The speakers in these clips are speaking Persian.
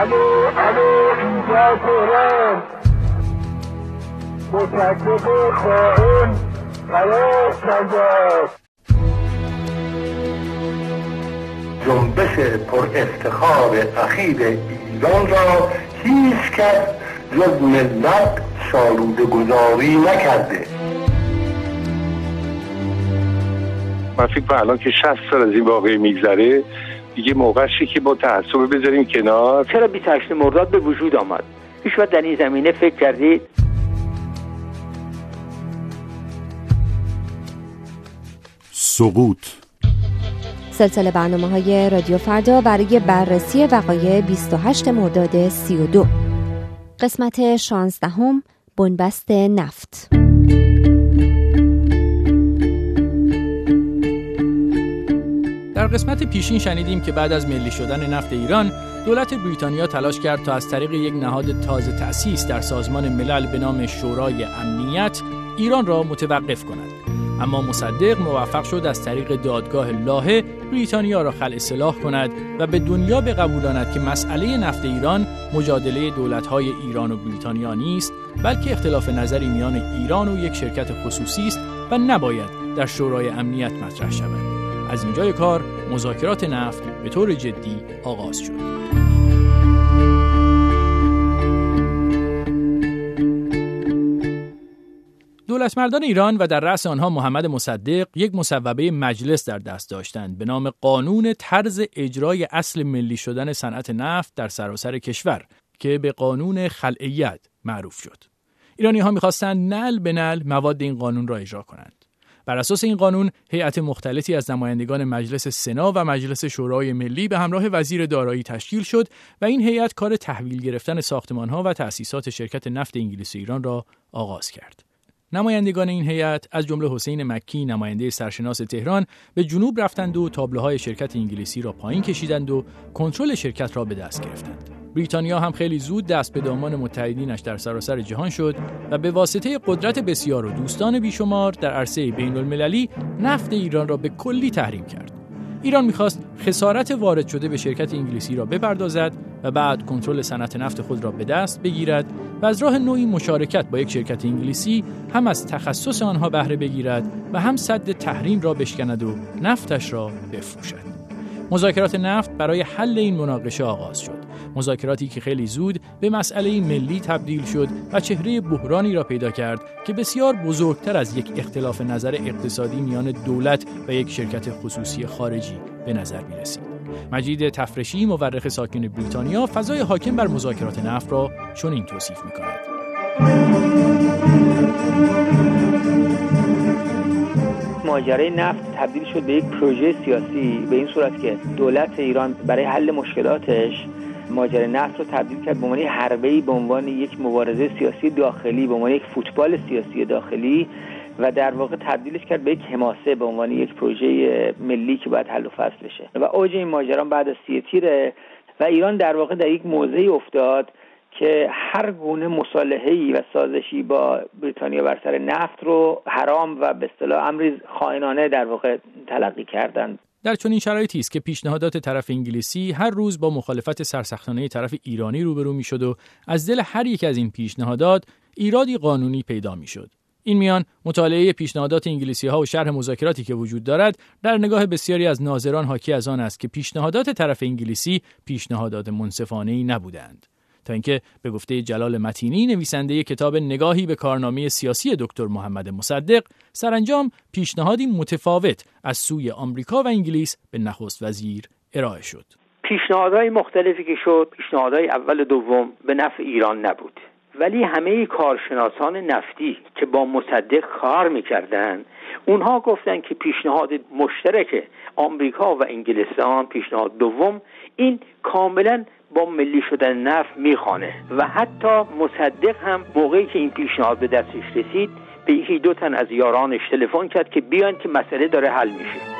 الو الو اینجا تهران متکب خائن قرار نجات جنبش پر افتخار اخیر ایران را هیچ کس جز ملت سالوده گذاری نکرده. من فکر الان که 60 سال از این واقعی میگذره دیگه موقعشی که با تعصب بذاریم کنار. چرا 28 مرداد به وجود آمد؟ هیچ در این زمینه فکر کردید؟ سقوط. سلسله برنامه های رادیو فردا برای بررسی وقایع 28 مرداد 32 قسمت 16 هم بنبست نفت. در قسمت پیشین شنیدیم که بعد از ملی شدن نفت ایران دولت بریتانیا تلاش کرد تا از طریق یک نهاد تازه تأسیس در سازمان ملل به نام شورای امنیت ایران را متوقف کند. اما مصدق موفق شد از طریق دادگاه لاهه بریتانیا را خلع سلاح کند و به دنیا بقبولاند که مسئله نفت ایران مجادله دولت‌های ایران و بریتانیا نیست بلکه اختلاف نظری میان ایران و یک شرکت خصوصی است و نباید در شورای امنیت مطرح شود. از اینجای کار مذاکرات نفت به طور جدی آغاز شد. دولتمردان ایران و در رأس آنها محمد مصدق یک مصوبه مجلس در دست داشتند به نام قانون طرز اجرای اصل ملی شدن صنعت نفت در سراسر کشور که به قانون خلعیت معروف شد. ایرانی ها می‌خواستند نل به نل مواد این قانون را اجرا کنند. بر اساس این قانون هیئت مختلفی از نمایندگان مجلس سنا و مجلس شورای ملی به همراه وزیر دارایی تشکیل شد و این هیئت کار تحویل گرفتن ساختمانها و تأسیسات شرکت نفت انگلیس ایران را آغاز کرد. نمایندگان این هیئت از جمله حسین مکی نماینده سرشناس تهران به جنوب رفتند و تابلوهای شرکت انگلیسی را پایین کشیدند و کنترل شرکت را به دست گرفتند. بریتانیا هم خیلی زود دست به دامان متحدینش در سراسر جهان شد و به واسطه قدرت بسیار و دوستان بیشمار در عرصه بین المللی نفت ایران را به کلی تحریم کرد. ایران می‌خواست خسارت وارد شده به شرکت انگلیسی را بپردازد و بعد کنترل صنعت نفت خود را به دست بگیرد و از راه نوعی مشارکت با یک شرکت انگلیسی هم از تخصص آنها بهره بگیرد و هم صد تحریم را بشکند و نفتش را بفروشد. مذاکرات نفت برای حل این مناقشه آغاز شد. مذاکراتی که خیلی زود به مسئله ملی تبدیل شد و چهره بحرانی را پیدا کرد که بسیار بزرگتر از یک اختلاف نظر اقتصادی میان دولت و یک شرکت خصوصی خارجی به نظر می رسید. مجید تفرشی مورخ ساکن بریتانیا فضای حاکم بر مذاکرات نفت را چنین توصیف می کند. ماجرای نفت تبدیل شد به یک پروژه سیاسی به این صورت که دولت ایران برای حل مشکلاتش ماجرای نفت رو تبدیل کرد به عنوان حربه به عنوان یک مبارزه سیاسی داخلی به عنوان یک فوتبال سیاسی داخلی و در واقع تبدیلش کرد به یک حماسه به عنوان یک پروژه ملی که باید حل و فصل بشه. و اوج این ماجرا بعد از سی تیره و ایران در واقع در یک موضعی افتاد که هر گونه مصالحه‌ای و سازشی با بریتانیا بر سر نفت رو حرام و به اصطلاح امری خائنانه در واقع تلقی کردند. در چنین شرایطی است که پیشنهادات طرف انگلیسی هر روز با مخالفت سرسختانه طرف ایرانی روبرو می‌شد و از دل هر یک از این پیشنهادات ایرادی قانونی پیدا می‌شد. این میان مطالعه پیشنهادات انگلیسی ها و شرح مذاکراتی که وجود دارد در نگاه بسیاری از ناظران حاکی از آن است که پیشنهادات طرف انگلیسی پیشنهادات منصفانه ای نبودند. تا اینکه به گفته جلال متینی نویسنده کتاب نگاهی به کارنامه سیاسی دکتر محمد مصدق سرانجام پیشنهادی متفاوت از سوی آمریکا و انگلیس به نخست وزیر ارائه شد. پیشنهادهای مختلفی که شد پیشنهادهای اول دوم به نفع ایران نبود. ولی همه کارشناسان نفتی که با مصدق کار می‌کردند اونها گفتند که پیشنهاد مشترک آمریکا و انگلستان پیشنهاد دوم این کاملا با ملی شدن نفت می‌خوانه. و حتی مصدق هم موقعی که این پیشنهاد به دستش رسید به یکی دو تن از یارانش تلفن کرد که بیان که مسئله داره حل میشه.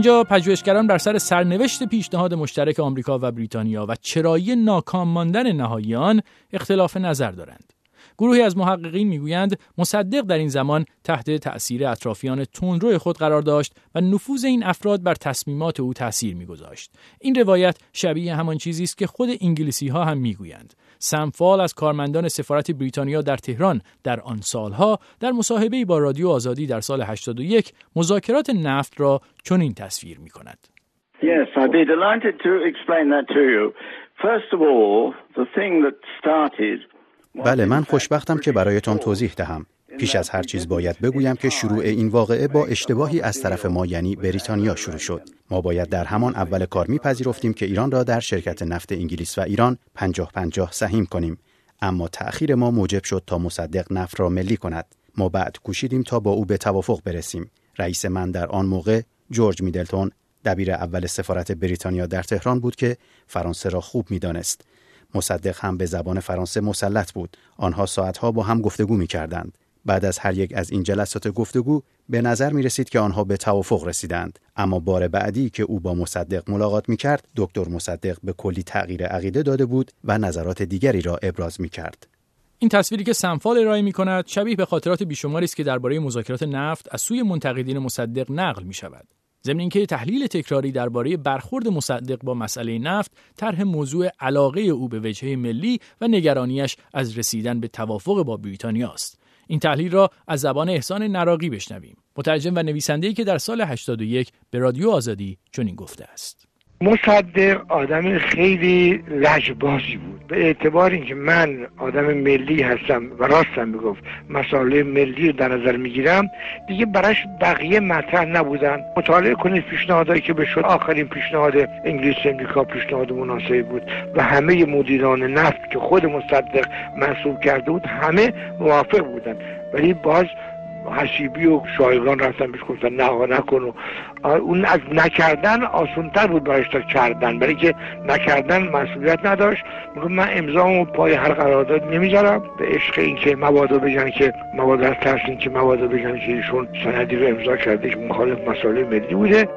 اینجا پژوهشگران بر سر سرنوشت پیشنهاد مشترک آمریکا و بریتانیا و چرایی ناکام ماندن نهایی آن اختلاف نظر دارند. گروهی از محققین می‌گویند مصدق در این زمان تحت تأثیر اطرافیان تندرو خود قرار داشت و نفوذ این افراد بر تصمیمات او تأثیر میگذاشت این روایت شبیه همان چیزی است که خود انگلیسی ها هم می‌گویند سمفال از کارمندان سفارت بریتانیا در تهران در آن سالها در مصاحبه با رادیو آزادی در سال 81 مذاکرات نفت را چنین تصویر می کند. Yes, I'd be delighted to explain that to you. First of all, the thing that started بله من خوشبختم که برایتان توضیح دهم. پیش از هر چیز باید بگویم که شروع این واقعه با اشتباهی از طرف ما یعنی بریتانیا شروع شد. ما باید در همان اول کار میپذیرفتیم که ایران را در شرکت نفت انگلیس و ایران پنجاه پنجاه سهیم کنیم. اما تأخیر ما موجب شد تا مصدق نفت را ملی کند. ما بعد کوشیدیم تا با او به توافق برسیم. رئیس من در آن موقع جورج میدلتون دبیر اول سفارت بریتانیا در تهران بود که فرانسه را خوب می‌دانست. مصدق هم به زبان فرانسه مسلط بود. آنها ساعتها با هم گفتگو می کردند. بعد از هر یک از این جلسات گفتگو به نظر می رسید که آنها به توافق رسیدند اما بار بعدی که او با مصدق ملاقات می کرد دکتر مصدق به کلی تغییر عقیده داده بود و نظرات دیگری را ابراز می کرد این تصویری که سنفال ارائه می کند شبیه به خاطرات بیشماری است که درباره مذاکرات نفت از سوی منتقدین مصدق نقل می شود ضمن اینکه تحلیل تکراری درباره برخورد مصدق با مسئله نفت طرح موضوع علاقه او به وجهه ملی و نگرانیش از رسیدن به توافق با بریتانیا است این تحلیل را از زبان احسان نراقی بشنویم. مترجم و نویسنده‌ای که در سال 81 به رادیو آزادی چنین گفته است. مصدق آدم خیلی لجبازی بود. به اعتبار اینکه من آدم ملی هستم و راستم می‌گفت. مسائل ملی رو در نظر می‌گیرم دیگه براش بقیه مطرح نبودن. مطالعه کنید پیشنهادهایی که به شد آخرین پیشنهاد انگلیس امریکا پیشنهاد مناسبی بود و همه مدیران نفت که خود مصدق منصوب کرده بود همه موافق بودن. ولی باز حسیبی و شایگان رفتن بهش گفتن نه نکن و اون از نکردن آسونتر بود برایش تا کردن. برای که نکردن مسئولیت نداشت. میگم من امضامو پای هر قرارداد نمی‌ذارم. به عشق اینکه مبادا بگن که مبادا از ترس اینکه مبادا بگن که ایشون سندی رو امضا کرده که مخالف مسائل ملی بوده.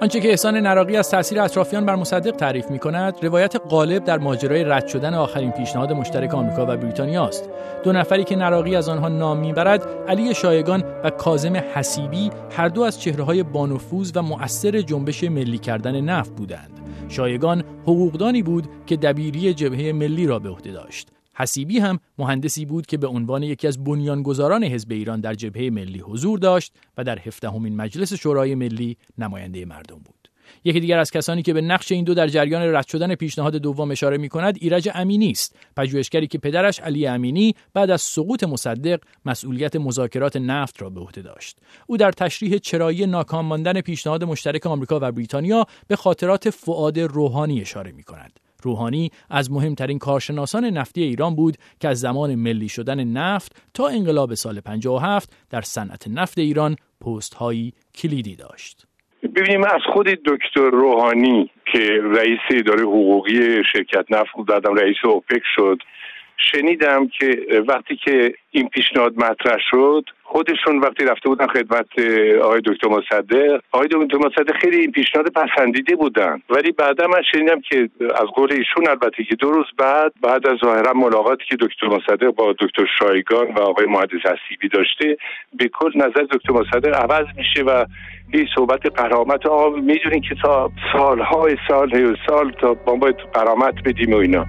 آنچه که احسان نراقی از تاثیر اطرافیان بر مصدق تعریف می کند روایت غالب در ماجرای رد شدن آخرین پیشنهاد مشترک آمریکا و بریتانیا است. دو نفری که نراقی از آنها نام می‌برد علی شایگان و کازم حسیبی هر دو از چهرههای بانفوذ و مؤثر جنبش ملی کردن نفت بودند. شایگان حقوقدانی بود که دبیری جبهه ملی را به عهده داشت. حسیبی هم مهندسی بود که به عنوان یکی از بنیانگذاران حزب ایران در جبهه ملی حضور داشت و در هفدهمین مجلس شورای ملی نماینده مردم بود. یکی دیگر از کسانی که به نقش این دو در جریان رد شدن پیشنهاد دوم اشاره می کند ایرج امینی است پژوهشگری که پدرش علی امینی بعد از سقوط مصدق مسئولیت مذاکرات نفت را به عهده داشت او در تشریح چرایی ناکام ماندن پیشنهاد مشترک آمریکا و بریتانیا به خاطرات فعاد روحانی اشاره می کند روحانی از مهمترین کارشناسان نفتی ایران بود که از زمان ملی شدن نفت تا انقلاب سال 57 در صنعت نفت ایران پست هایی کلیدی داشت. ببینیم از خود دکتر روحانی که رئیس اداره حقوقی شرکت نفت دادم رئیس اوپک شد شنیدم که وقتی که این پیشنهاد مطرح شد خودشون وقتی رفته بودن خدمت آقای دکتر مصدق آقای دکتر مصدق خیلی این پیشنهاد پسندیده بودن. ولی بعدا من شنیدم که از قول ایشون البته که دو روز بعد بعد از ظاهرا ملاقاتی که دکتر مصدق با دکتر شایگان و آقای مهندس حسیبی داشته به کل نظر دکتر مصدق عوض میشه و این صحبت قرامت آقا می‌دونین که تا سالهای سال سال تا ما باید بدیم و اینا.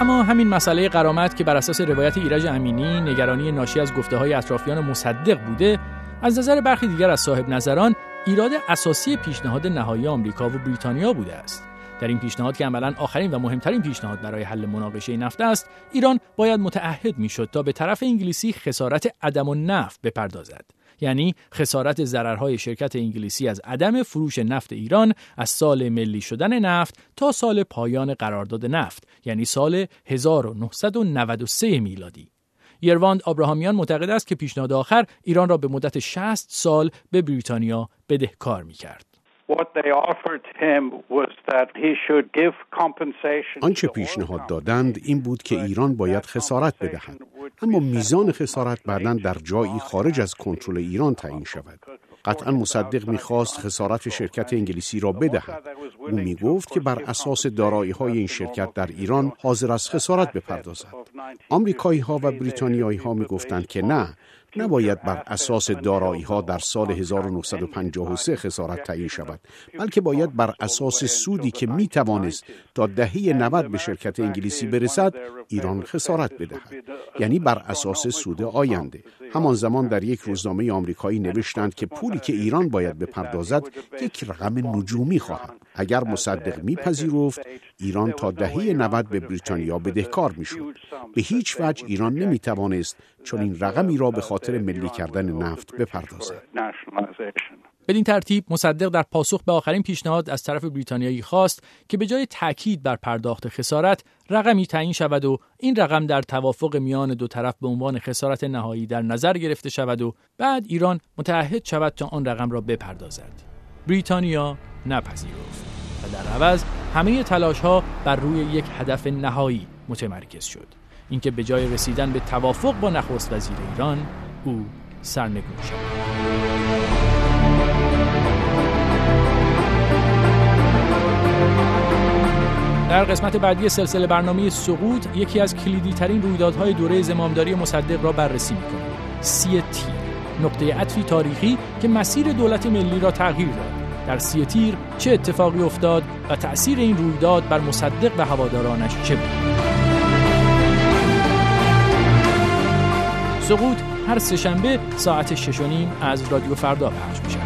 اما همین مسئله قرامت که بر اساس روایت ایرج امینی نگرانی ناشی از گفته های اطرافیان مصدق بوده از نظر برخی دیگر از صاحب نظران ایراد اساسی پیشنهاد نهایی آمریکا و بریتانیا بوده است. در این پیشنهاد که عملا آخرین و مهمترین پیشنهاد برای حل مناقشه نفت است ایران باید متعهد می‌شد تا به طرف انگلیسی خسارت عدم و نفت بپردازد. یعنی خسارت ضررهای شرکت انگلیسی از عدم فروش نفت ایران از سال ملی شدن نفت تا سال پایان قرارداد نفت یعنی سال 1993 میلادی یرواند آبراهامیان معتقد است که پیشنهاد آخر ایران را به مدت 60 سال به بریتانیا بدهکار می کرد. آنچه پیشنهاد دادند این بود که ایران باید خسارت بدهد. اما میزان خسارت بعدا در جایی خارج از کنترل ایران تعیین شود. قطعا مصدق می‌خواست خسارت شرکت انگلیسی را بدهد. او می‌گفت که بر اساس دارایی های این شرکت در ایران حاضر است خسارت بپردازد. آمریکایی ها و بریتانیایی ها می‌گفتند که نه. نباید بر اساس دارایی ها در سال 1953 خسارت تعیین شود. بلکه باید بر اساس سودی که می توانست تا دهه 90 به شرکت انگلیسی برسد ایران خسارت بدهد. یعنی بر اساس سود آینده. همان زمان در یک روزنامه آمریکایی نوشتند که پولی که ایران باید بپردازد یک رقم نجومی خواهد. اگر مصدق میپذیرفت ایران تا دهه 90 به بریتانیا بدهکار می‌شد. به هیچ وجه ایران نمی‌توانست چون این رقمی را به خاطر ملی کردن نفت بپردازد. بدین ترتیب مصدق در پاسخ به آخرین پیشنهاد از طرف بریتانیایی خواست که به جای تاکید بر پرداخت خسارت رقمی تعیین شود و این رقم در توافق میان دو طرف به عنوان خسارت نهایی در نظر گرفته شود و بعد ایران متعهد شود تا آن رقم را بپردازد. بریتانیا نپذیرفت و در عوض همه تلاش ها بر روی یک هدف نهایی متمرکز شد. اینکه به جای رسیدن به توافق با نخست وزیر ایران او سرنگون شد. در قسمت بعدی سلسله برنامه سقوط یکی از کلیدی ترین رویدادهای دوره زمامداری مصدق را بررسی می‌کنیم. سی تیر نقطه عطفی تاریخی که مسیر دولت ملی را تغییر داد. در سی تیر چه اتفاقی افتاد و تأثیر این رویداد بر مصدق و هوادارانش چه بود؟ سقوط هر سهشنبه ساعت شش از رادیو فردا پخش میشه